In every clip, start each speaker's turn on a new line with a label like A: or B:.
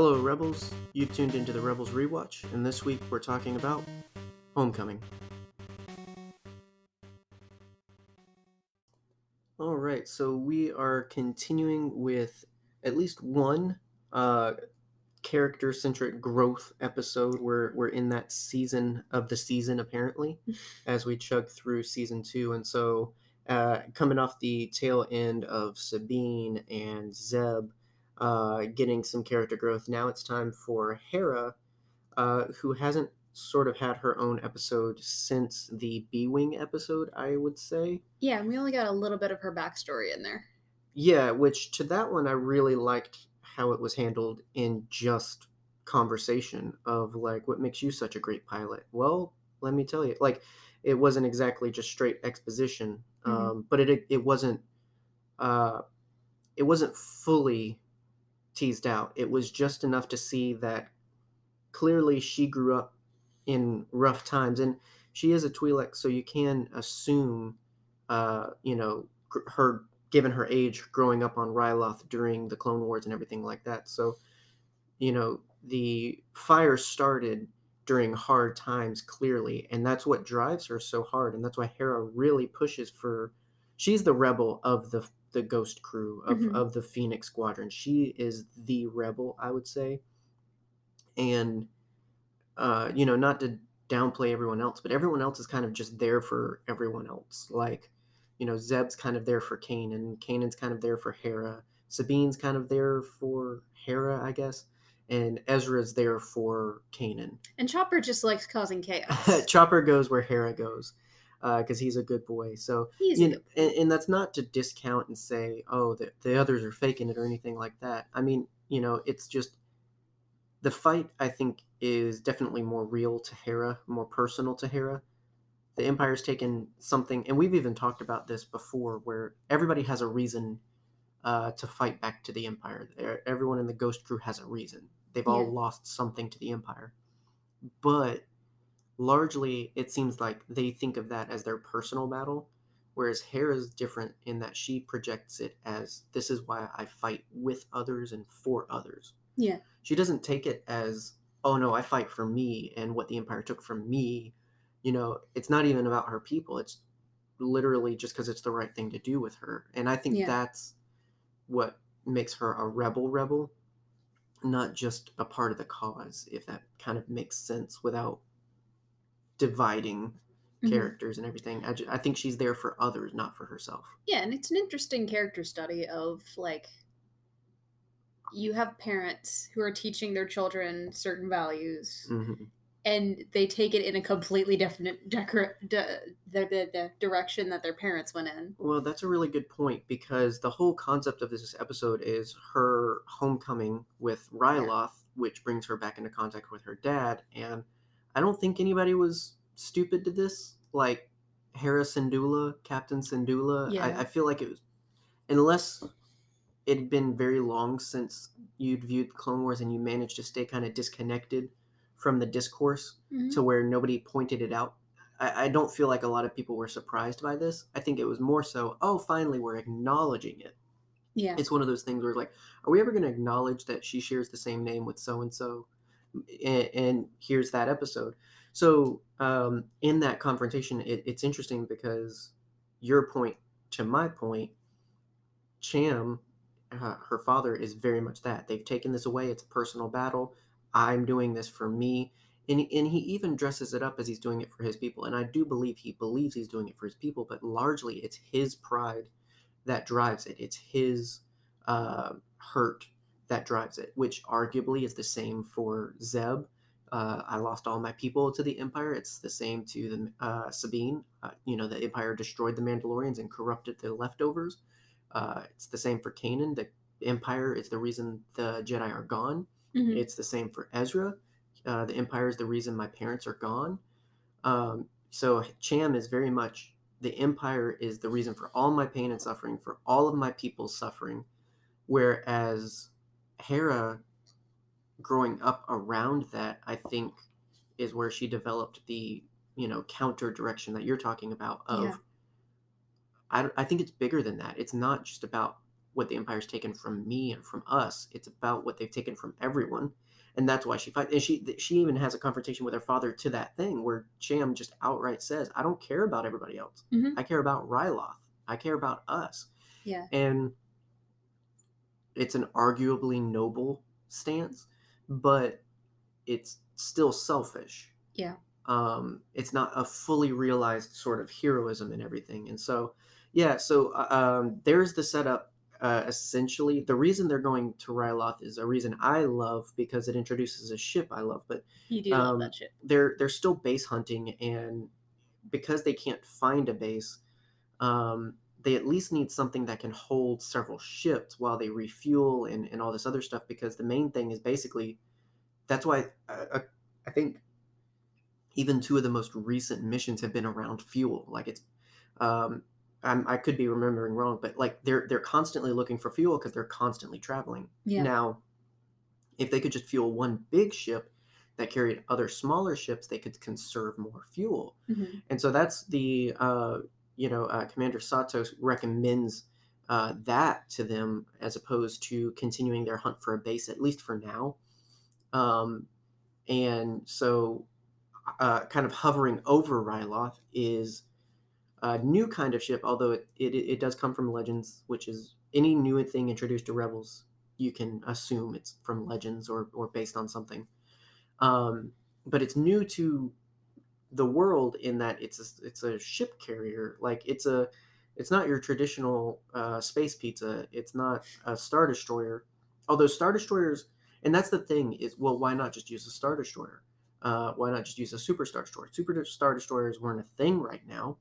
A: Hello, Rebels. You've tuned into the Rebels Rewatch, and this week we're talking about Homecoming. All right, so we are continuing with at least one uh, character centric growth episode. We're, we're in that season of the season, apparently, as we chug through season two. And so, uh, coming off the tail end of Sabine and Zeb uh, getting some character growth, now it's time for Hera, uh, who hasn't sort of had her own episode since the B Wing episode, I would say.
B: Yeah, and we only got a little bit of her backstory in there.
A: Yeah, which to that one I really liked how it was handled in just conversation of like what makes you such a great pilot. Well, let me tell you, like it wasn't exactly just straight exposition,
B: Mhm.
A: um, but it it wasn't uh, it wasn't fully teased out. It was just enough to see that clearly she grew up in rough times, and she is a Twi'lek, so you can assume, uh, you know, her given her age, growing up on Ryloth during the Clone Wars and everything like that. So, you know, the fire started during hard times clearly, and that's what drives her so hard, and that's why Hera really pushes for. She's the rebel of the the Ghost crew of
B: Mhm.
A: of the Phoenix Squadron. She is the rebel, I would say, and uh, you know, not to downplay everyone else, but everyone else is kind of just there for everyone else. Like, you know, Zeb's kind of there for Kanan, Kanan's kind of there for Hera, Sabine's kind of there for Hera, I guess, and Ezra's there for Kanan.
B: And Chopper just likes causing chaos.
A: Chopper goes where Hera goes because he's a good boy. So
B: He's
A: you know, and, and that's not to discount and say, oh, the, the others are faking it or anything like that. I mean, you know, it's just the fight. I think is definitely more real to Hera, more personal to Hera. The Empire's taken something, and we've even talked about this before, where everybody has a reason uh, to fight back to the Empire. Everyone in the Ghost Crew has a reason. They've all
B: Yeah.
A: lost something to the Empire, but largely it seems like they think of that as their personal battle whereas Hera Hera's different in that she projects it as this is why I fight with others and for others.
B: Yeah.
A: She doesn't take it as oh no, I fight for me and what the empire took from me. You know, it's not even about her people. It's literally just because it's the right thing to do with her. And I think
B: Yeah.
A: that's what makes her a rebel rebel, not just a part of the cause, if that kind of makes sense without dividing
B: Mhm.
A: characters and everything. I, ju- I think she's there for others, not for herself.
B: Yeah, and it's an interesting character study of like you have parents who are teaching their children certain values
A: hmm
B: and they take it in a completely different decor- de- the, the, the direction that their parents went in.
A: Well, that's a really good point because the whole concept of this episode is her homecoming with Ryloth, which brings her back into contact with her dad. And I don't think anybody was stupid to this. Like Hera Syndulla, Captain Syndulla.
B: Yeah.
A: I, I feel like it was, unless it had been very long since you'd viewed Clone Wars and you managed to stay kind of disconnected from the discourse
B: Mhm.
A: to where nobody pointed it out. I, I don't feel like a lot of people were surprised by this. I think it was more so, oh, finally we're acknowledging it.
B: Yeah.
A: It's one of those things where it's like, are we ever going to acknowledge that she shares the same name with so and so? And here's that episode. So um, in that confrontation, it, it's interesting because your point to my point, Cham, uh, her father, is very much that. They've taken this away. It's a personal battle. I'm doing this for me. And, and he even dresses it up as he's doing it for his people. And I do believe he believes he's doing it for his people, but largely it's his pride that drives it. It's his uh, hurt that drives it, which arguably is the same for Zeb. Uh, I lost all my people to the Empire. It's the same to the uh, Sabine. Uh, you know, the Empire destroyed the Mandalorians and corrupted the leftovers. Uh, it's the same for Kanan. The Empire is the reason the Jedi are gone.
B: Mhm.
A: It's the same for Ezra. Uh, the Empire is the reason my parents are gone. Um, so Cham is very much the Empire is the reason for all my pain and suffering, for all of my people's suffering. Whereas Hera, growing up around that, I think is where she developed the you know counter direction that you're talking about. Of
B: Yeah.
A: I, I think it's bigger than that. It's not just about what the Empire's taken from me and from us. It's about what they've taken from everyone, and that's why she fights. And she she even has a confrontation with her father to that thing where Cham just outright says, "I don't care about everybody else.
B: Mhm.
A: I care about Ryloth. I care about us."
B: Yeah.
A: and it's an arguably noble stance but it's still selfish
B: Yeah.
A: um it's not a fully realized sort of heroism and everything and so yeah so uh, um there's the setup uh, essentially the reason they're going to Ryloth is a reason I love because it introduces a ship I love but
B: You do love
A: Um,
B: that shit.
A: they're they're still base hunting and because they can't find a base um, they at least need something that can hold several ships while they refuel and, and all this other stuff because the main thing is basically that's why uh, uh, i think even two of the most recent missions have been around fuel like it's um, I'm, i could be remembering wrong but like they're they're constantly looking for fuel because they're constantly traveling
B: Yeah.
A: now if they could just fuel one big ship that carried other smaller ships they could conserve more fuel
B: Mhm.
A: and so that's the uh, you know uh, commander sato recommends uh, that to them as opposed to continuing their hunt for a base at least for now. Um, and so uh, kind of hovering over ryloth is a new kind of ship although it, it, it does come from legends which is any new thing introduced to rebels you can assume it's from legends or, or based on something. Um, but it's new to the world in that it's a, it's a ship carrier like it's a it's not your traditional uh, space pizza it's not a star destroyer. Although star destroyers and that's the thing is well why not just use a star destroyer? Uh, why not just use a super star destroyer? Super star destroyers weren't a thing right now.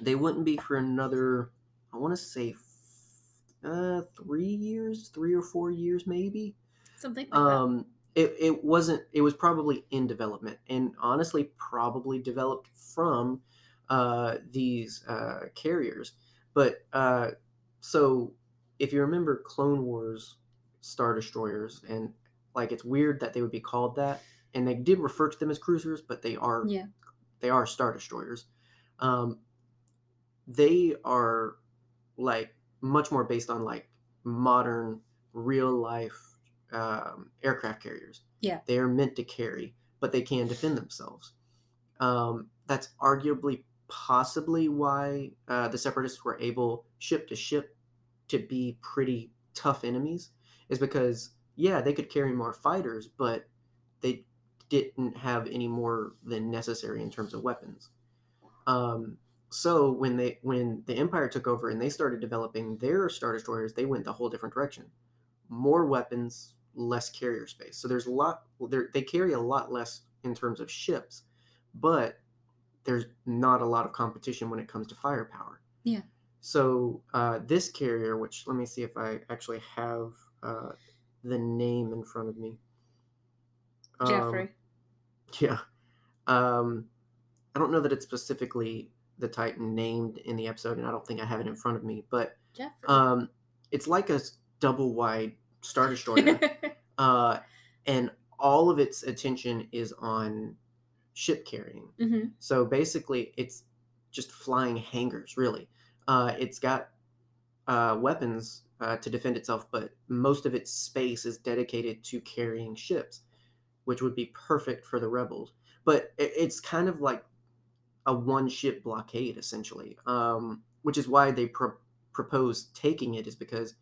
A: They wouldn't be for another i want to say f- uh, three years three or four years maybe.
B: Something like that.
A: It, it wasn't it was probably in development and honestly probably developed from uh these uh carriers but uh so if you remember clone wars star destroyers and like it's weird that they would be called that and they did refer to them as cruisers but they are
B: Yeah.
A: they are star destroyers um they are like much more based on like modern real life um, aircraft carriers.
B: Yeah.
A: They are meant to carry, but they can defend themselves. Um, that's arguably possibly why uh, the separatists were able ship to ship to be pretty tough enemies is because yeah they could carry more fighters but they didn't have any more than necessary in terms of weapons um, so when they when the empire took over and they started developing their star destroyers they went the whole different direction more weapons less carrier space so there's a lot they're- carry a lot less in terms of ships but there's not a lot of competition when it comes to firepower
B: Yeah.
A: so uh, this carrier which let me see if i actually have uh, the name in front of me Um,
B: Jeffrey.
A: yeah. Um, I don't know that it's specifically the Titan named in the episode, and I don't think I have it in front of me, but
B: Jeffrey.
A: um, it's like a double wide Star Destroyer, uh, and all of its attention is on ship carrying.
B: hmm
A: So basically, it's just flying hangars, really. Uh, it's got uh, weapons uh, to defend itself, but most of its space is dedicated to carrying ships, which would be perfect for the rebels. But it, it's kind of like a one ship blockade, essentially, um, which is why they pro- propose taking it, is because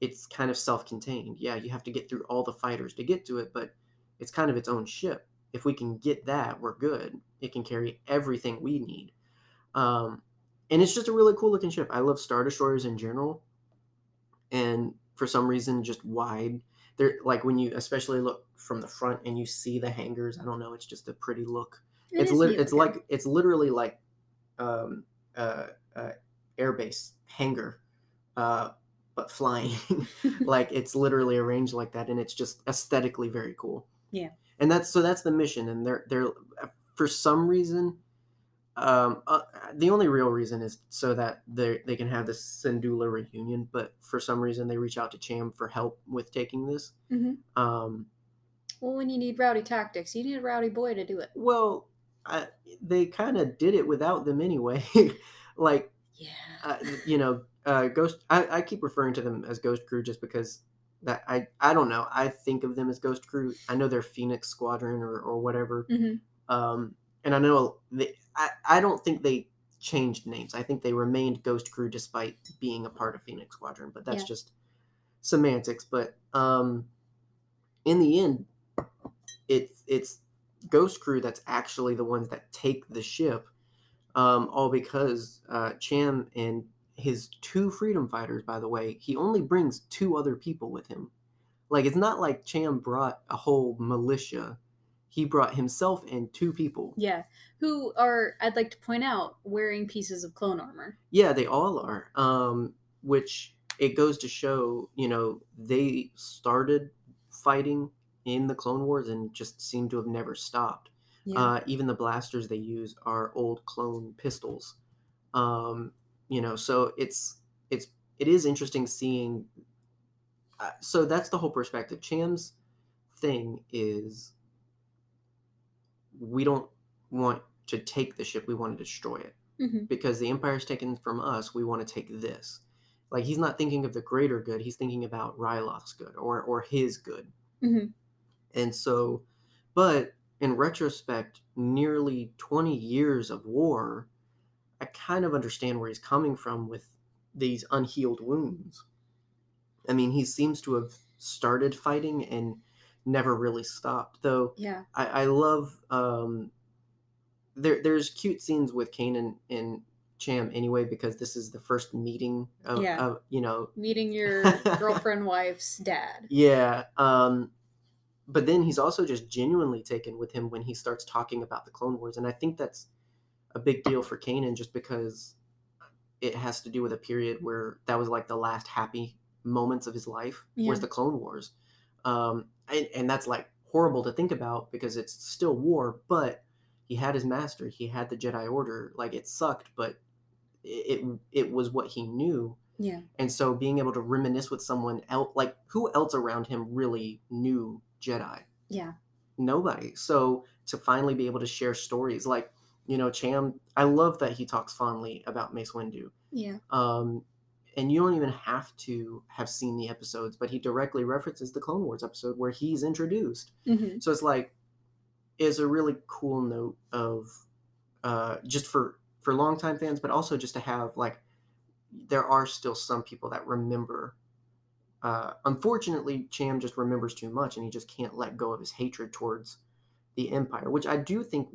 A: it's kind of self contained. Yeah, you have to get through all the fighters to get to it, but it's kind of its own ship. If we can get that, we're good. It can carry everything we need. Um, and it's just a really cool looking ship. I love Star Destroyers in general. And for some reason, just wide. They're like when you especially look from the front and you see the hangars. I don't know. It's just a pretty look.
B: It
A: it's
B: neat
A: it's like it's literally like um, uh, uh, airbase hangar, uh, but flying. like it's literally arranged like that, and it's just aesthetically very cool.
B: Yeah.
A: And that's so that's the mission, and they're they're for some reason. Um, uh, the only real reason is so that they they can have this Syndulla reunion, but for some reason they reach out to Cham for help with taking this.
B: Mhm.
A: Um,
B: Well, when you need rowdy tactics, you need a rowdy boy to do it.
A: well, I, they kind of did it without them anyway. like
B: Yeah.
A: uh, you know, uh, Ghost. I, I keep referring to them as Ghost Crew just because that I I don't know. I think of them as Ghost Crew. I know they're Phoenix Squadron or or whatever.
B: hmm
A: Um, and I know they, I I don't think they changed names. I think they remained Ghost Crew despite being a part of Phoenix Squadron. But that's
B: Yeah.
A: just semantics. But um, in the end, it's it's Ghost Crew that's actually the ones that take the ship, um, all because uh, Cham and his two freedom fighters. By the way, he only brings two other people with him. Like it's not like Cham brought a whole militia. He brought himself and two people.
B: Yeah, who are I'd like to point out wearing pieces of clone armor.
A: Yeah, they all are. Um, which it goes to show, you know, they started fighting in the Clone Wars and just seem to have never stopped.
B: Yeah,
A: Uh, even the blasters they use are old clone pistols. Um, you know, so it's it's it is interesting seeing. Uh, so that's the whole perspective. Cham's thing is we don't want to take the ship; we want to destroy it
B: hmm
A: because the empire's taken from us. We want to take this. Like he's not thinking of the greater good; he's thinking about Ryloth's good or or his good.
B: hmm
A: And so, but in retrospect, nearly 20 years of war, I kind of understand where he's coming from with these unhealed wounds. I mean, he seems to have started fighting and never really stopped. Though
B: yeah,
A: I, I love um, there. There's cute scenes with Kanan and Cham anyway because this is the first meeting of,
B: Yeah.
A: of you know
B: meeting your girlfriend wife's dad.
A: yeah. Um, but then he's also just genuinely taken with him when he starts talking about the Clone Wars, and I think that's a big deal for Kanan just because it has to do with a period where that was like the last happy moments of his life
B: Yeah.
A: was the Clone Wars, um, and, and that's like horrible to think about because it's still war, but he had his master, he had the Jedi Order, like it sucked, but it it, it was what he knew.
B: Yeah,
A: and so being able to reminisce with someone else like who else around him really knew jedi?
B: Yeah,
A: nobody. So to finally be able to share stories like you know cham i love that he talks fondly about mace windu
B: yeah,
A: um and you don't even have to have seen the episodes but he directly references the clone wars episode where he's introduced
B: hmm
A: so it's like is a really cool note of uh, just for for longtime fans, but also just to have like there are still some people that remember. Uh, unfortunately, Cham just remembers too much, and he just can't let go of his hatred towards the Empire. Which I do think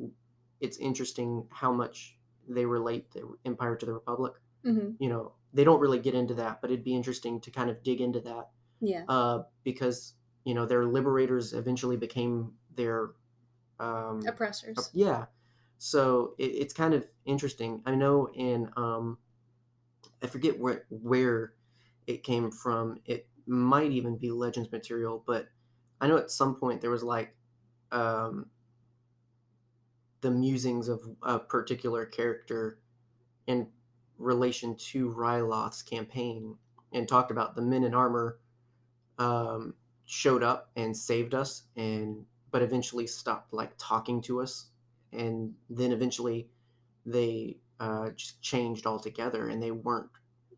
A: it's interesting how much they relate the Empire to the Republic.
B: hmm
A: You know, they don't really get into that, but it'd be interesting to kind of dig into that.
B: Yeah,
A: uh, because you know their liberators eventually became their um,
B: oppressors.
A: uh, yeah. So it, it's kind of interesting. I know in um, i forget where where it came from. It might even be legends material but i know at some point there was like um, the musings of a particular character in relation to Ryloth's campaign and talked about the men in armor um, showed up and saved us and but eventually stopped like talking to us and then eventually they uh, just changed altogether and they weren't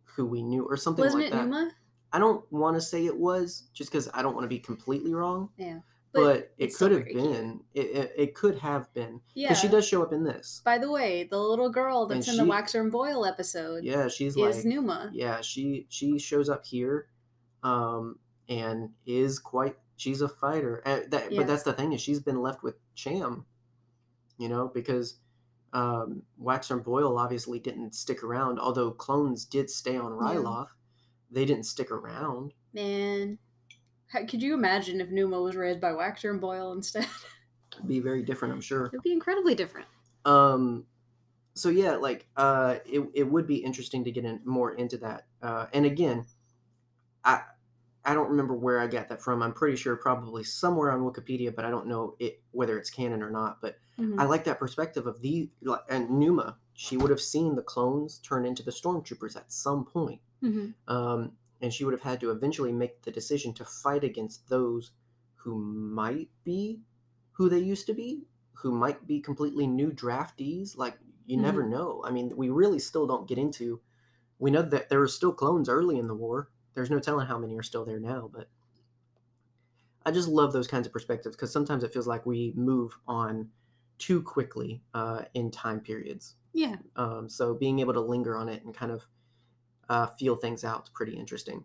A: who we knew or something
B: Wasn't
A: like
B: it
A: that.
B: Numa?
A: I don't want to say it was just because I don't want to be completely wrong,
B: Yeah,
A: but, it could have been. It, it, it could have been
B: yeah.
A: she does show up in this.
B: By the way, the little girl
A: And
B: that's in the Waxer and Boyle episode
A: Yeah, she's
B: is
A: like
B: Numa.
A: yeah she she shows up here um and is quite she's a fighter that
B: Yeah.
A: but that's the thing is she's been left with cham you know because um waxer and boyle obviously didn't stick around although clones did stay on
B: Yeah.
A: ryloth they didn't stick around
B: Man, how, could you imagine if Numa was raised by Waxer and Boyle instead?
A: It'd be very different i'm sure
B: It'd be incredibly different.
A: um so yeah like uh it, it would be interesting to get in more into that uh and again i i don't remember where i got that from i'm pretty sure probably somewhere on wikipedia but i don't know it whether it's canon or not but
B: Mhm.
A: i like that perspective of the and numa she would have seen the clones turn into the stormtroopers at some point
B: Mhm.
A: um and she would have had to eventually make the decision to fight against those who might be who they used to be, who might be completely new draftees. Like you never know. I mean, we really still don't get into we know that there are still clones early in the war. There's no telling how many are still there now, but I just love those kinds of perspectives because sometimes it feels like we move on too quickly uh, in time periods.
B: Yeah.
A: Um, so being able to linger on it and kind of uh, feel things out is pretty interesting.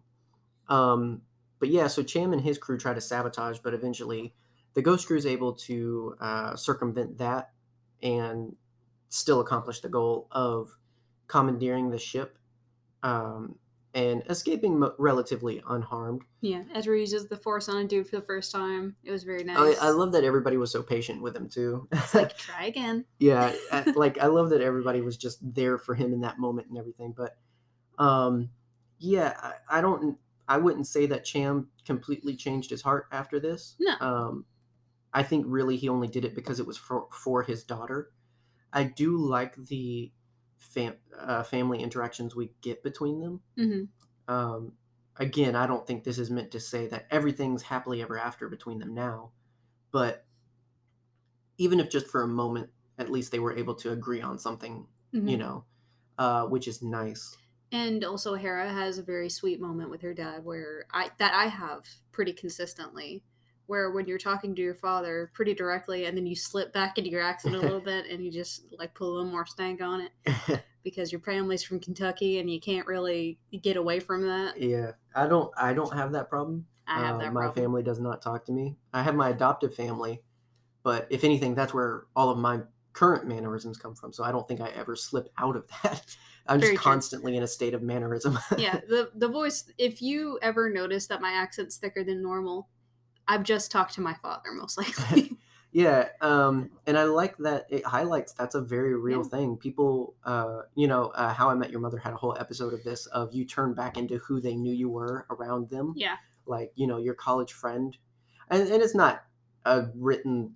A: Um, but yeah, so Cham and his crew try to sabotage, but eventually the Ghost Crew is able to uh, circumvent that and still accomplish the goal of commandeering the ship um, and escaping mo- relatively unharmed.
B: Yeah. Ezra uses the force on a dude for the first time. It was very nice.
A: I, I love that everybody was so patient with him too.
B: It's like try again.
A: yeah I- like i love that everybody was just there for him in that moment and everything but um yeah i, I don't i wouldn't say that cham completely changed his heart after this
B: No.
A: um i think really he only did it because it was for for his daughter i do like the fam- uh, family interactions we get between them
B: hmm
A: um, again, I don't think this is meant to say that everything's happily ever after between them now, but even if just for a moment, at least they were able to agree on something,
B: Mm-hmm.
A: you know, uh, which is nice.
B: And also Hera has a very sweet moment with her dad where I that I have pretty consistently where when you're talking to your father pretty directly and then you slip back into your accent a little bit and you just like put a little more stank on it because your family's from Kentucky and you can't really get away from that.
A: yeah, I don't, I don't have that problem.
B: I have
A: Uh,
B: that
A: my
B: problem.
A: family does not talk to me. I have my adoptive family, but if anything, that's where all of my current mannerisms come from. So I don't think I ever slip out of that. I'm
B: Very
A: just
B: true.
A: constantly in a state of mannerism.
B: yeah, the the voice if you ever notice that my accent's thicker than normal, I've just talked to my father most likely.
A: Yeah, um, and I like that it highlights that's a very real
B: Yeah.
A: thing. People, uh, you know, uh, How I Met Your Mother had a whole episode of this of you turn back into who they knew you were around them,
B: yeah.
A: like you know your college friend, and and it's not a written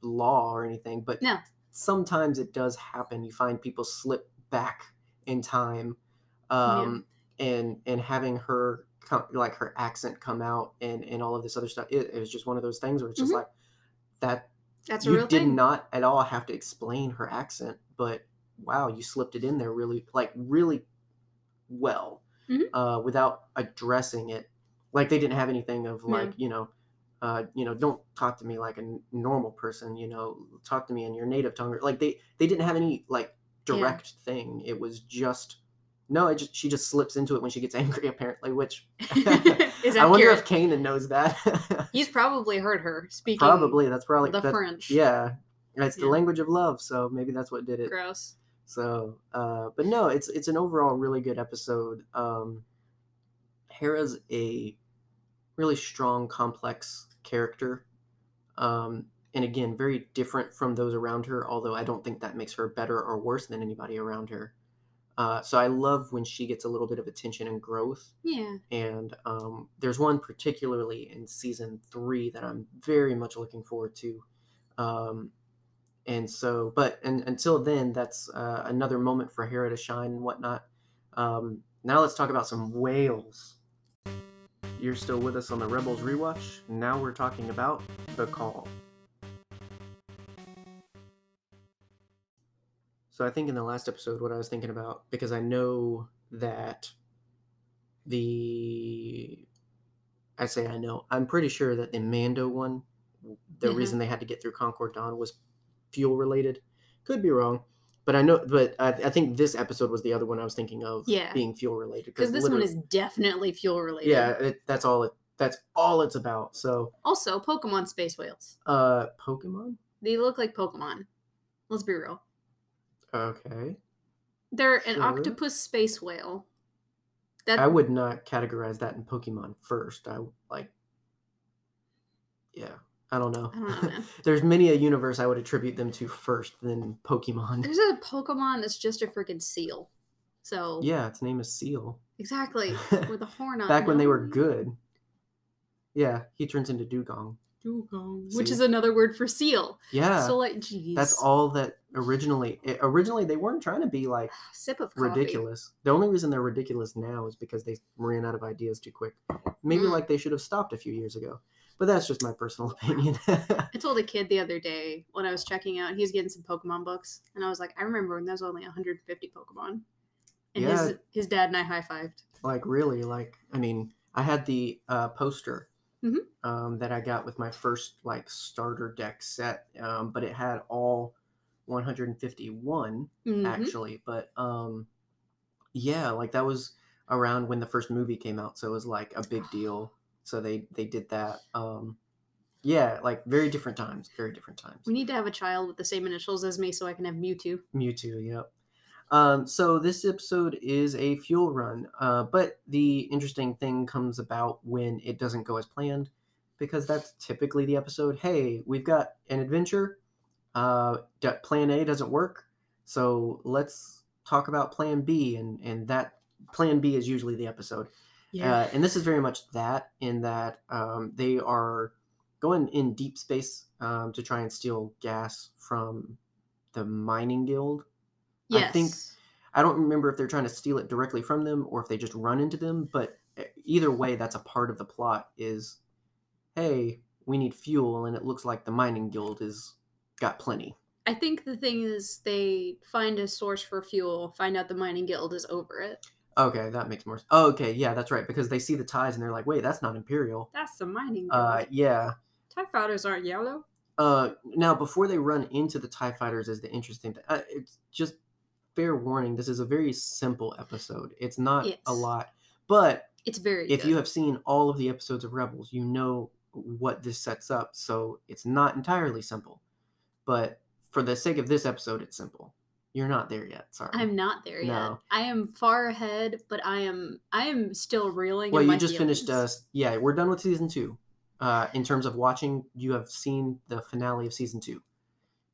A: law or anything, but
B: No.
A: sometimes it does happen. You find people slip back in time, um, and and having her come, like her accent come out and and all of this other stuff. It, it was just one of those things where it's just
B: Mhm.
A: like that
B: That's a
A: you
B: real
A: did
B: thing.
A: not at all have to explain her accent, but wow, you slipped it in there really, like really well,
B: Mhm.
A: uh, without addressing it. Like they didn't have anything of
B: Yeah.
A: like you know, uh, you know, don't talk to me like a n- normal person. You know, talk to me in your native tongue. Or, Like they they didn't have any like
B: Yeah.
A: direct thing. It was just no. It just she just slips into it when she gets angry. Apparently, which
B: Is
A: I wonder if Kanan knows that.
B: He's probably heard her speaking
A: Probably that's probably
B: the
A: that-
B: French.
A: yeah, it's the language of love, so maybe that's what did it.
B: Gross.
A: So, uh, but no, it's it's an overall really good episode. Um, Hera's a really strong, complex character, um, and again, very different from those around her. Although I don't think that makes her better or worse than anybody around her. Uh, so I love when she gets a little bit of attention and growth
B: Yeah.
A: and um, there's one particularly in season three that I'm very much looking forward to. Um, and so, but and, until then, that's uh, another moment for Hera to shine and whatnot. Um, now let's talk about some whales. You're still with us on the Rebels rewatch. Now we're talking about the call. So I think in the last episode, what I was thinking about, because I know that the I say I know. I'm pretty sure that the Mando one, the
B: Mhm.
A: reason they had to get through Concord Dawn was fuel related. Could be wrong, but I know. But I, I think this episode was the other one I was thinking of
B: Yeah.
A: being fuel related.
B: Because this one is definitely fuel related.
A: yeah, it, that's all it. That's all it's about. So,
B: Also, Pokemon space whales.
A: uh, Pokemon.
B: They look like Pokemon. Let's be real.
A: Okay,
B: They're an octopus space whale. That
A: I would not categorize that in Pokemon first. I like, yeah, I don't know.
B: I don't know, man.
A: There's many a universe I would attribute them to first than Pokemon.
B: there's a Pokemon that's just a freaking seal. So
A: Yeah, its name is Seel.
B: exactly with a horn on.
A: Back when they were good. Yeah, he turns into
B: Dewgong. Which is another word for seal.
A: Yeah,
B: So like, geez,
A: that's all that originally. It, originally, they weren't trying to be like
B: Sip of coffee.
A: ridiculous. The only reason they're ridiculous now is because they ran out of ideas too quick. Maybe
B: Mm.
A: like they should have stopped a few years ago. But that's just my personal opinion.
B: I told a kid the other day when I was checking out, he was getting some Pokemon books, and I was like, I remember when there was only 150 Pokemon. And
A: Yeah.
B: his his dad and I high fived.
A: like really like i mean i had the uh, poster
B: Mhm.
A: um, that i got with my first like starter deck set um, but it had all 151
B: Mhm.
A: actually but um yeah like that was around when the first movie came out so it was like a big deal so they they did that um yeah like very different times very different times
B: We need to have a child with the same initials as me so I can have Mewtwo.
A: Mewtwo, yep. Um, so this episode is a fuel run, uh, but the interesting thing comes about when it doesn't go as planned, because that's typically the episode. Hey, we've got an adventure. Uh, plan A doesn't work, so let's talk about Plan B, and and that Plan B is usually the episode. Uh, and this is very much that in that um, they are going in deep space um, to try and steal gas from the mining guild. I think- I don't remember if they're trying to steal it directly from them or if they just run into them, but e- either way, that's a part of the plot. Is hey, we need fuel, and it looks like the mining guild has got plenty.
B: I think the thing is they find a source for fuel, find out the mining guild is over it.
A: Okay, that makes more. sense. Oh, okay, yeah, that's right. Because they see the ties and they're like, wait, that's not Imperial.
B: That's the mining guild.
A: Uh, yeah.
B: TIE fighters aren't yellow.
A: Uh, now before they run into the Tie Fighters is the interesting thing. Uh, it's just fair warning. This is a very simple episode. It's not
B: Yes.
A: a lot, but
B: It's very
A: if
B: good.
A: you have seen all of the episodes of Rebels, you know what this sets up. So it's not entirely simple, but for the sake of this episode, it's simple. You're not there yet. Sorry.
B: I'm not there yet. I am far ahead, but I am I am still reeling.
A: well, you just finished. Uh,
B: feelings.
A: s- yeah, we're done with season two. Uh, in terms of watching, you have seen the finale of season two.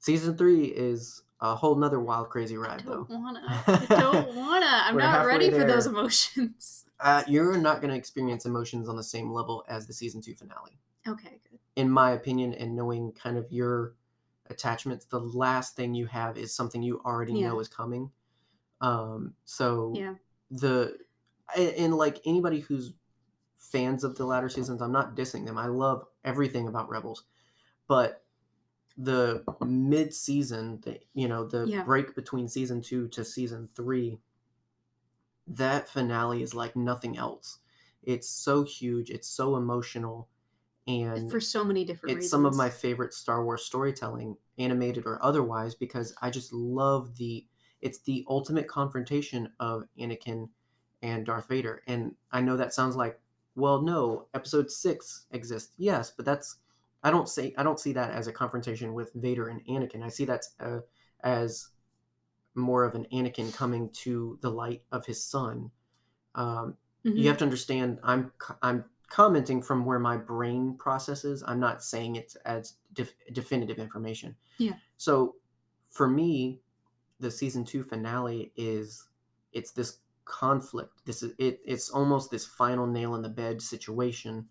A: Season three is a whole nother wild, crazy ride, though.
B: don't wanna. I don't wanna. I'm not ready for those emotions.
A: Uh, you're not to experience emotions on the same level as the season two finale.
B: Okay, good.
A: in my opinion, and knowing kind of your attachments, the last thing you have is something you already
B: Yeah.
A: know is coming. Um, so
B: Yeah.
A: the and like anybody who's fans of the latter seasons, I'm not dissing them. I love everything about Rebels, but the mid season, the you know the
B: Yeah.
A: break between season two to season three, that finale is like nothing else. It's so huge. It's so emotional, and
B: For so many different
A: it's
B: reasons.
A: some of my favorite Star Wars storytelling, animated or otherwise, because I just love the. It's the ultimate confrontation of Anakin and Darth Vader, and I know that sounds like, well, no, Episode Six exists, yes, but that's. I don't say I don't see that as a confrontation with Vader and Anakin. I see that uh, as more of an Anakin coming to the light of his son. Um,
B: Mhm.
A: you have to understand i'm i'm commenting from where my brain processes i'm not saying it as def- definitive information
B: Yeah.
A: so for me the season two finale is it's this conflict this is it it's almost this final nail in the bed situation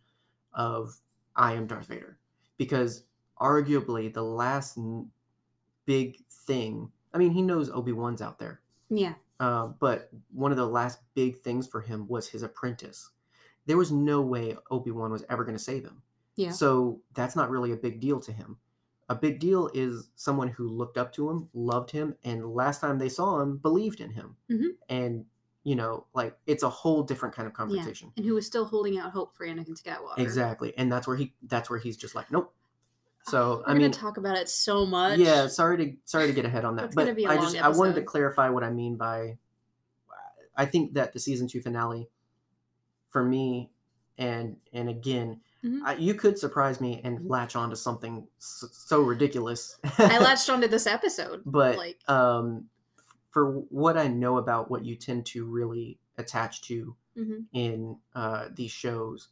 A: of i am darth vader because arguably the last big thing i mean he knows obi-wan's out there
B: yeah.
A: uh, but one of the last big things for him was his apprentice. There was no way Obi Wan was ever going to save him.
B: Yeah.
A: So that's not really a big deal to him. A big deal is someone who looked up to him, loved him, and last time they saw him, believed in him.
B: Mhm.
A: And you know, like it's a whole different kind of conversation.
B: And who was still holding out hope for Anakin Skywalker.
A: Exactly, and that's where he that's where he's just like, nope. So
B: We're
A: I mean,
B: gonna talk about it so much.
A: yeah, sorry to sorry to get ahead on that, but
B: gonna be a
A: I just I wanted to clarify what I mean by. I think that the season two finale, for me, and and again,
B: Mhm.
A: I, you could surprise me and latch on to something so, so ridiculous.
B: I latched onto this episode.
A: but
B: like
A: um, for what I know about what you tend to really attach to
B: mhm.
A: in uh, these shows,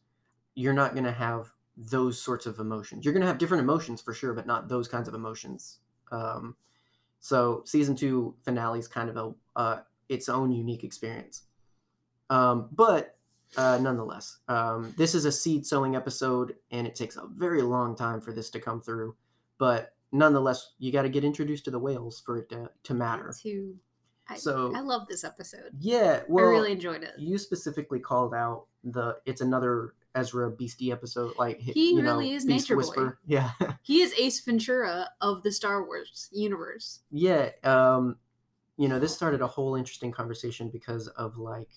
A: you're not going to have those sorts of emotions. You're going to have different emotions for sure, but not those kinds of emotions. Um, so season two finale is kind of a uh, its own unique experience. Um, but uh, nonetheless, um, this is a seed sowing episode, and it takes a very long time for this to come through. But nonetheless, you got to get introduced to the whales for it to, to matter.
B: to I,
A: So
B: I love this episode.
A: yeah, well,
B: I really enjoyed it.
A: you specifically called out the it's another Ezra Beastie episode, like
B: He
A: you know,
B: really is
A: Beast
B: Nature Boy.
A: Yeah,
B: He is Ace Ventura of the Star Wars universe.
A: yeah. Um, you know, this started a whole interesting conversation because of like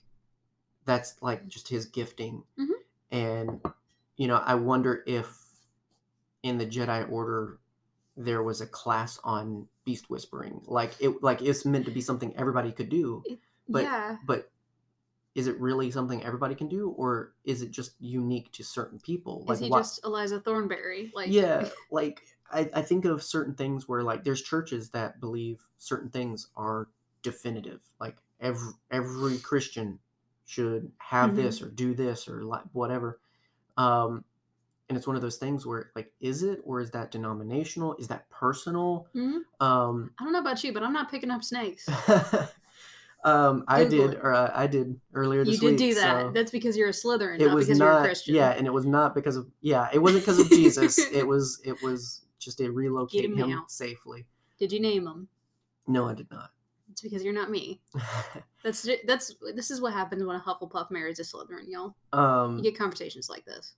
A: that's like just his gifting.
B: Mhm.
A: And you know, I wonder if in the Jedi Order there was a class on beast whispering. Like it like it's meant to be something everybody could do, But-
B: yeah.
A: but is it really something everybody can do or is it just unique to certain people?
B: Is he
A: why-
B: just Eliza Thornberry? Like
A: yeah like I, I think of certain things where like there's churches that believe certain things are definitive like every every christian should have
B: Mhm.
A: this or do this or like whatever um and it's one of those things where like is it or is that denominational is that personal
B: Mhm.
A: um
B: I don't know about you, but I'm not picking up snakes.
A: um i did
B: it.
A: or uh, i did earlier
B: You did
A: week
B: do that.
A: so-
B: That's because you're a Slytherin,
A: it
B: not
A: was
B: because
A: not
B: you're a Christian.
A: yeah and it was not because of yeah it wasn't because of jesus it was it was just to relocate
B: him
A: him safely
B: Did you name them?
A: no i did not
B: It's because you're not me. That's that's this is what happens when a Hufflepuff marries a Slytherin, y'all.
A: um
B: You get conversations like this.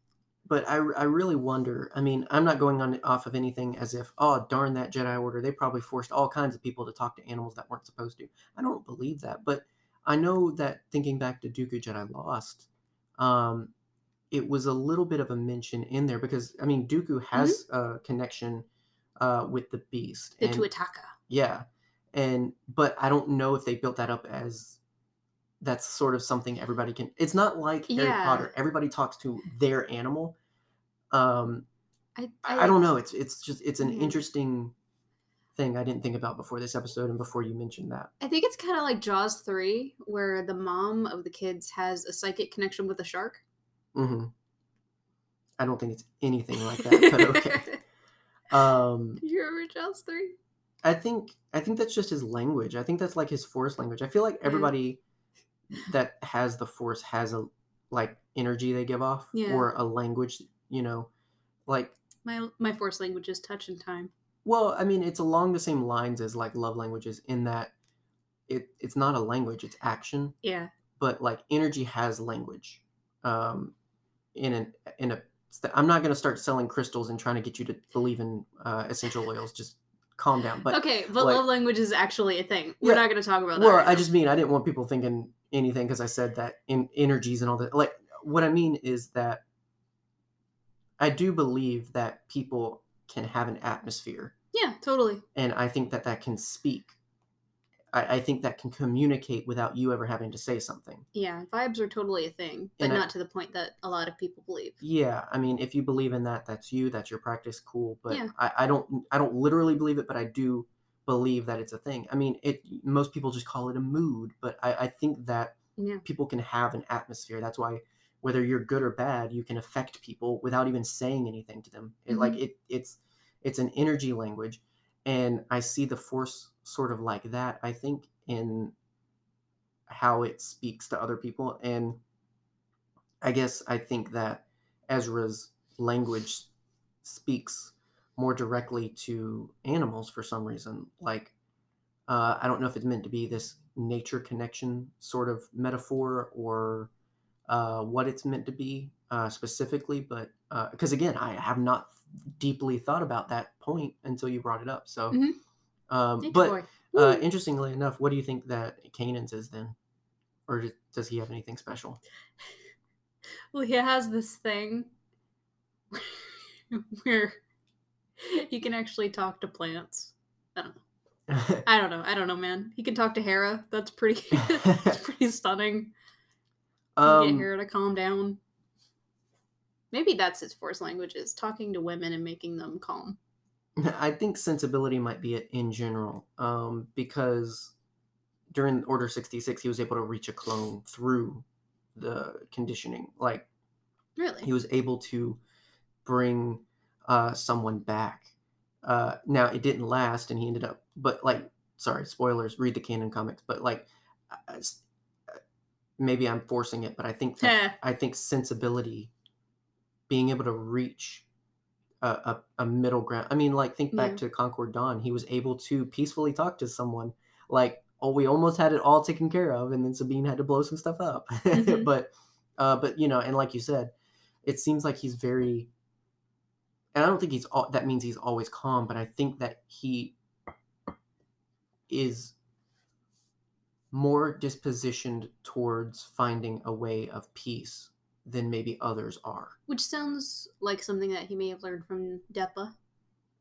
A: But I, I really wonder i mean i'm not going on off of anything as if oh darn that jedi order they probably forced all kinds of people to talk to animals that weren't supposed to. I don't believe that but i know that thinking back to dooku jedi lost um it was a little bit of a mention in there because i mean dooku has a connection uh with the beast
B: The
A: and-
B: Tuataka.
A: yeah and but i don't know if they built that up as that's sort of something everybody can it's not like harry potter everybody talks to their animal um
B: I,
A: i, I don't know it's it's just it's an
B: Yeah.
A: interesting thing i didn't think about before this episode and before you mentioned that
B: I think it's kind of like Jaws 3, where the mom of the kids has a psychic connection with a shark.
A: Mm-hmm. i don't think it's anything like that but okay um
B: you remember Jaws 3?
A: I think I think that's just his language. I think that's like his force language. I feel like
B: Yeah.
A: everybody that has the force has a like energy they give off
B: Yeah.
A: or a language, you know. Like
B: My my force language is touch and time.
A: well, I mean it's along the same lines as like love languages in that it it's not a language, it's action,
B: Yeah.
A: but like energy has language. Um in an in a I'm not going to start selling crystals and trying to get you to believe in uh, essential oils. Just calm down. But
B: okay, but
A: like-
B: love language is actually a thing. We're
A: Yeah.
B: not going to talk about that.
A: well
B: right
A: i
B: now.
A: just mean i didn't want people thinking anything because i said that in energies and all that like what i mean is that i do believe that people can have an atmosphere
B: yeah, totally.
A: and i think that that can speak I, I think that can communicate without you ever having to say something
B: Yeah, vibes are totally a thing, but
A: And I-
B: not to the point that a lot of people believe.
A: yeah i mean if you believe in that that's you that's your practice cool but
B: Yeah.
A: I, I don't i don't literally believe it but i do believe that it's a thing i mean it most people just call it a mood but i, I think that
B: Yeah.
A: people can have an atmosphere. That's why whether you're good or bad, you can affect people without even saying anything to them. It, Like it, it's it's an energy language, and I see the force sort of like that. I think in how it speaks to other people, and I guess I think that Ezra's language speaks more directly to animals for some reason. Like uh, I don't know if it's meant to be this nature connection sort of metaphor or uh, what it's meant to be uh, specifically, but because again, I have not deeply thought about that point until you brought it up. So,
B: Mhm.
A: um, but uh, interestingly enough, what do you think that Kanan's is then, or does he have anything special?
B: Well, he has this thing where he can actually talk to plants. I don't know. I don't know. I don't know, man. He can talk to Hera. That's pretty. that's pretty stunning. Can get
A: um,
B: Hera to calm down. Maybe that's his force language is talking to women and making them calm.
A: I think sensibility might be it in general, um, because during Order sixty six, he was able to reach a clone through the conditioning. Like
B: Really?
A: he was able to bring uh, someone back. Uh, now it didn't last, and he ended up. But like, sorry, spoilers. Read the canon comics. But like, uh, maybe I'm forcing it, but I think that I think sensibility, being able to reach a, a, a middle ground. I mean, like think back
B: Yeah.
A: to Concord Dawn. He was able to peacefully talk to someone. Like, oh, we almost had it all taken care of, and then Sabine had to blow some stuff up.
B: Mhm.
A: but, uh, but you know, and like you said, it seems like he's very. And I don't think he's all. That means he's always calm, but I think that he is more dispositioned towards finding a way of peace than maybe others are.
B: Which sounds like something that he may have learned from Depa.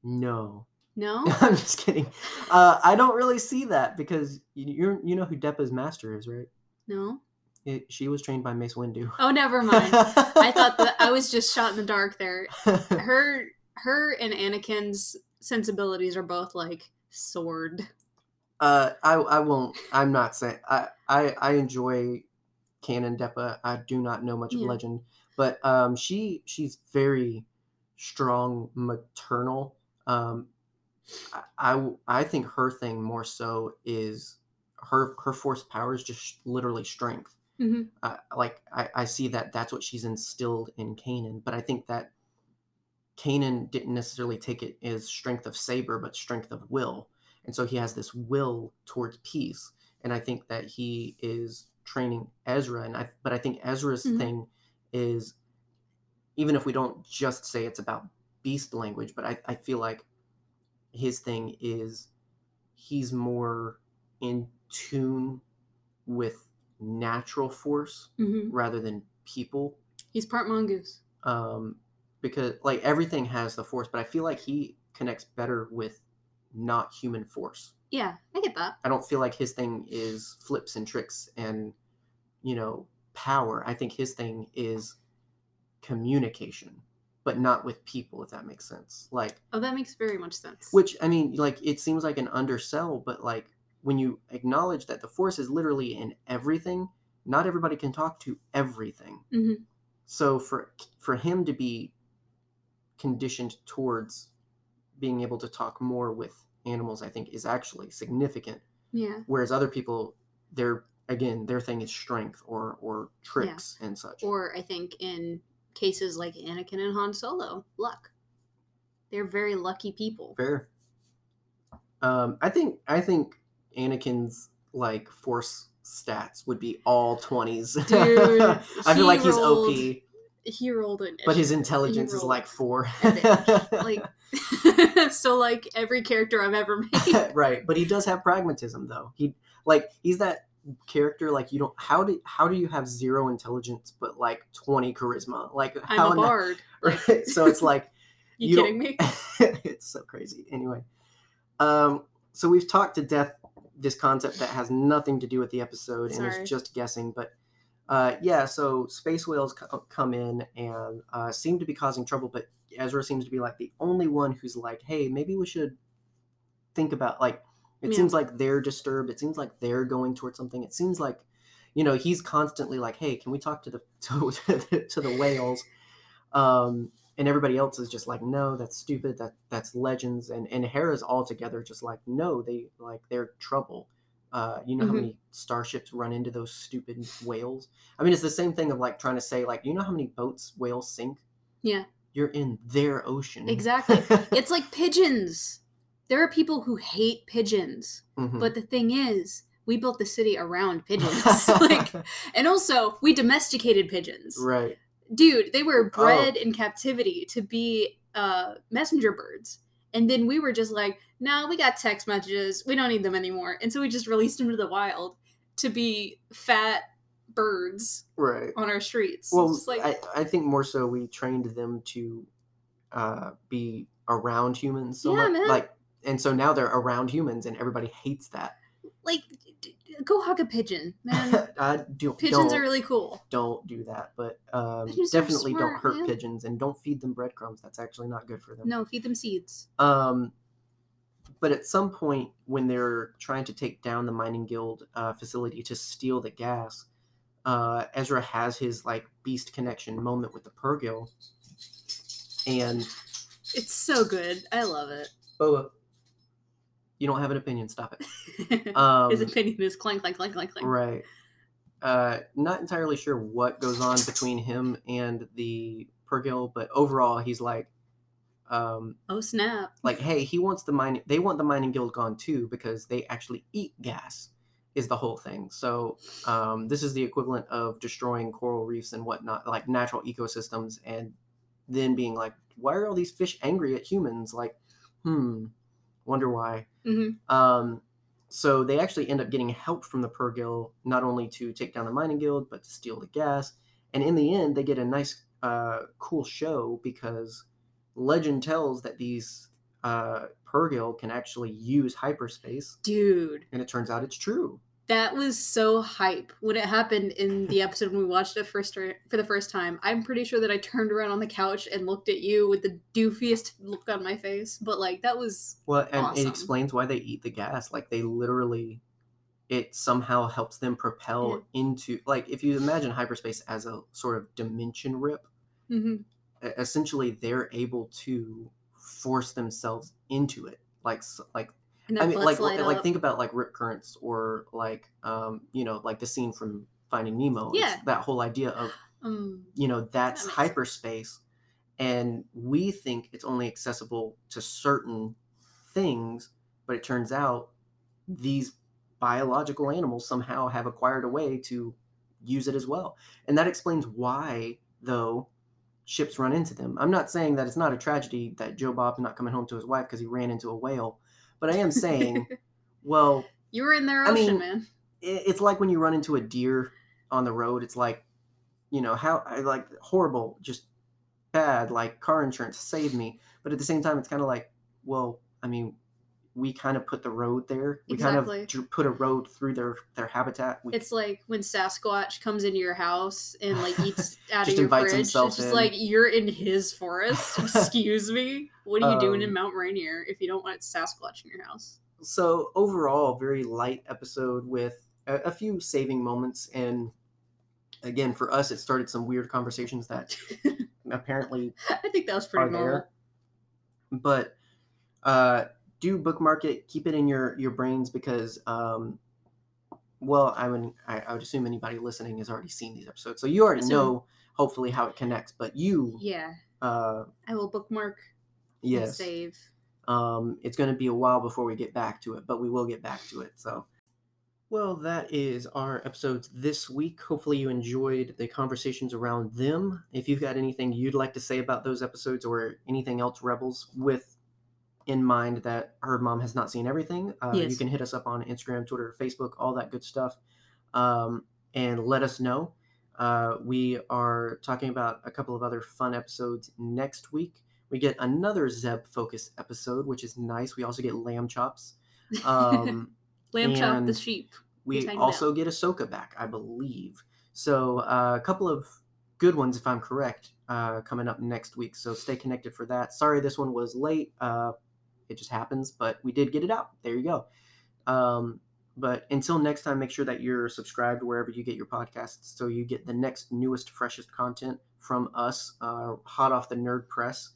A: No.
B: No?
A: I'm just kidding. Uh, I don't really see that because you you're, know who Depa's master is, right?
B: No?
A: It, she was trained by Mace Windu.
B: Oh, never mind. I thought that I was just shot in the dark there. Her, her and Anakin's sensibilities are both like sword.
A: Uh, I I won't. I'm not saying. I I I enjoy canon Depa. I do not know much of Legend, but um, she she's very strong maternal. Um, I, I I think her thing more so is her her force power is just literally strength.
B: hmm
A: uh, like I, I see that that's what she's instilled in Kanan, but I think that Kanan didn't necessarily take it as strength of saber, but strength of will, and so he has this will towards peace, and I think that he is training Ezra, and I but I think Ezra's
B: Mhm.
A: thing is even if we don't just say it's about beast language, but I, I feel like his thing is he's more in tune with natural force
B: hmm
A: rather than people
B: He's part mongoose.
A: um because like everything has the force but i feel like he connects better with not human force
B: Yeah, I get that.
A: i don't feel like his thing is flips and tricks and you know power i think his thing is communication but not with people if that makes sense like
B: Oh, that makes very much sense.
A: which i mean like it seems like an undersell but like when you acknowledge that the force is literally in everything not everybody can talk to everything
B: Mhm.
A: so for for him to be conditioned towards being able to talk more with animals i think is actually significant.
B: Yeah.
A: whereas other people their again their thing is strength or or tricks and such.
B: Or I think in cases like Anakin and Han Solo, luck. They're very lucky people.
A: fair. Um i think i think anakin's like force stats would be all 20s
B: Dude,
A: i feel like he's op
B: He rolled an
A: but his intelligence is like four
B: like so like every character I've ever made.
A: right but he does have pragmatism though he like he's that character like you don't how do how do you have zero intelligence but like 20 charisma like how
B: I'm a
A: the- right? so it's like
B: You,
A: you
B: kidding me?
A: it's so crazy anyway um so we've talked to death this concept that has nothing to do with the episode and
B: Sorry.
A: is just guessing but uh yeah so space whales co- come in and uh seem to be causing trouble but ezra seems to be like the only one who's like hey maybe we should think about like it
B: Yeah.
A: seems like they're disturbed it seems like they're going towards something it seems like you know he's constantly like hey can we talk to the to, the, to the whales um and everybody else is just like no that's stupid that that's legends and and hera's altogether just like no they like they're trouble uh you know how
B: Mhm.
A: many starships run into those stupid whales i mean it's the same thing of like trying to say like you know how many boats whales sink
B: Yeah.
A: you're in their ocean
B: Exactly. It's like pigeons. There are people who hate pigeons,
A: Mhm.
B: but the thing is, we built the city around pigeons. like, and also we domesticated pigeons.
A: right
B: Dude, they were
A: Oh.
B: bred in captivity to be uh, messenger birds. And then we were just like, no, we got text messages. We don't need them anymore. And so we just released them to the wild to be fat birds
A: right
B: on our streets.
A: well
B: like,
A: I, I think more so we trained them to uh be around humans so
B: Yeah,
A: much
B: man.
A: like and so now they're around humans and everybody hates that
B: like, d- go hug a pigeon, man.
A: I do,
B: Pigeons are really cool.
A: don't do that but um, definitely don't hurt
B: man.
A: pigeons and don't feed them breadcrumbs that's actually not good for them
B: No, feed them seeds.
A: um but at some point when they're trying to take down the mining guild uh, facility to steal the gas uh, ezra has his like beast connection moment with the purrgil and
B: It's so good. I love it.
A: boba you don't have an opinion stop it. Um,
B: His opinion is clank, clank, clank, clank, clank.
A: right. Uh, not entirely sure what goes on between him and the purrgil but overall he's like um,
B: Oh snap!
A: like hey he wants the mining they want the mining guild gone too because they actually eat gas is the whole thing. So um, this is the equivalent of destroying coral reefs and whatnot like natural ecosystems and then being like why are all these fish angry at humans? Like hmm wonder why
B: hmm
A: um, so they actually end up getting help from the Purrgil, not only to take down the mining guild, but to steal the gas. And in the end, they get a nice, uh, cool show because legend tells that these uh, Purrgil can actually use hyperspace,
B: Dude,
A: and it turns out it's true.
B: That was so hype when it happened in the episode when we watched it first for the first time. I'm pretty sure that I turned around on the couch and looked at you with the doofiest look on my face. But like that was
A: Well, and
B: Awesome.
A: it explains why they eat the gas. Like they literally, it somehow helps them propel into like if you imagine hyperspace as a sort of dimension rip.
B: mhm.
A: e- essentially they're able to force themselves into it like like i mean
B: butts
A: like like think about like rip currents or like um you know like the scene from finding nemo It's
B: Yeah.
A: that whole idea of
B: um,
A: you know that's
B: sense.
A: hyperspace and we think it's only accessible to certain things but it turns out these biological animals somehow have acquired a way to use it as well and that explains why though ships run into them i'm not saying that it's not a tragedy that joe bob's not coming home to his wife because he ran into a whale but i am saying well
B: you were in their
A: I mean,
B: man.
A: it's like when you run into a deer on the road it's like you know how like horrible just bad like car insurance save me but at the same time it's kind of like well i mean we kind of put the road there we
B: Exactly.
A: kind of put a road through their their habitat we,
B: It's like when Sasquatch comes into your house and like eats out
A: Just
B: of your
A: invites
B: fridge.
A: himself
B: It's just
A: in.
B: like you're in his forest. Excuse me. What are you doing in
A: Um,
B: Mount Rainier if you don't want Sasquatch in your house?
A: so overall very light episode with a, a few saving moments and again for us it started some weird conversations that apparently
B: I think that was pretty normal.
A: there. But uh, do bookmark it. Keep it in your your brains because, um, well, I would I, I would assume anybody listening has already seen these episodes, so you already
B: Assume.
A: know hopefully how it connects. But you,
B: Yeah,
A: uh,
B: I will bookmark and
A: yes,
B: save.
A: um, it's going to be a while before we get back to it, but we will get back to it. So. Well, that is our episodes this week. Hopefully, you enjoyed the conversations around them. If you've got anything you'd like to say about those episodes or anything else, Rebels, with in mind that her mom has not seen everything, uh, you can hit us up on Instagram, Twitter, Facebook, all that good stuff, um, and let us know. Uh, we are talking about a couple of other fun episodes next week. We get another Zeb focus episode, which is nice. We also get lamb chops. Um,
B: Lamb chop the sheep.
A: we also get Ahsoka back, I believe. So uh, a couple of good ones, if I'm correct, uh, coming up next week. So stay connected for that. Sorry, this one was late. Uh, it just happens, but we did get it out. There you go. Um, but until next time, make sure that you're subscribed wherever you get your podcasts, so you get the next newest, freshest content from us, uh, hot off the nerd press.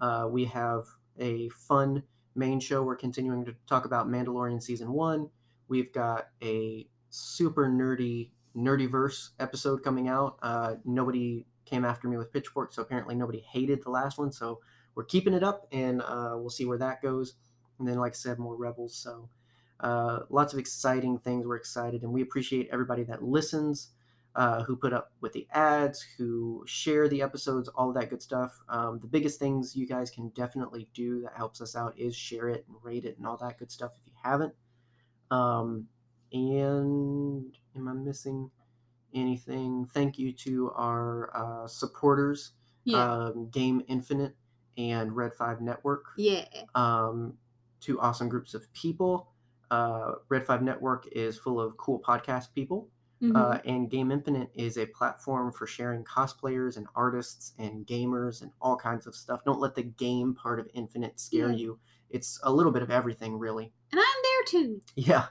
A: Uh, we have a fun main show. We're continuing to talk about Mandalorian season one. We've got a super nerdy nerdyverse episode coming out. Uh, nobody came after me with pitchforks, so apparently nobody hated the last one. So we're keeping it up, and uh, we'll see where that goes. And then, like I said, more rebels. So uh, lots of exciting things. We're excited, and we appreciate everybody that listens. Uh, who put up with the ads, who share the episodes, all of that good stuff. Um, the biggest things you guys can definitely do that helps us out is share it and rate it and all that good stuff if you haven't. Um, and am I missing anything? Thank you to our uh, supporters,
B: Yeah.
A: um, Game Infinite and Red 5 Network
B: yeah.
A: um, two awesome groups of people. Uh, Red 5 Network is full of cool podcast people,
B: Mhm.
A: uh, and Game Infinite is a platform for sharing cosplayers and artists and gamers and all kinds of stuff. Don't let the game part of Infinite scare
B: Yeah.
A: you. It's a little bit of everything, really.
B: and I'm there too.
A: Yeah.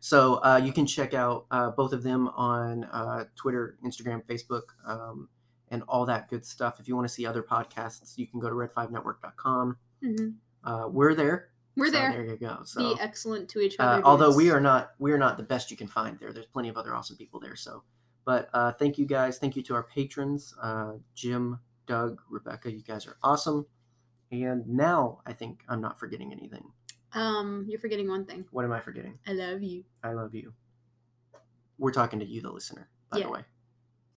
A: So uh, you can check out uh, both of them on uh, Twitter, Instagram, Facebook, um, and all that good stuff. If you want to see other podcasts, you can go to red5network.com.
B: hmm
A: Uh, we're there.
B: We're
A: So
B: there.
A: There you go. So,
B: Be excellent to each
A: uh,
B: other.
A: although we are not, we are not the best you can find there. There's plenty of other awesome people there. So, but uh, thank you guys. Thank you to our patrons, uh, Jim, Doug, Rebecca. You guys are awesome. And now I think I'm not forgetting anything.
B: Um, you're forgetting one thing.
A: What am I forgetting?
B: I love you.
A: I love you. We're talking to you, the listener, by
B: Yeah.
A: the way.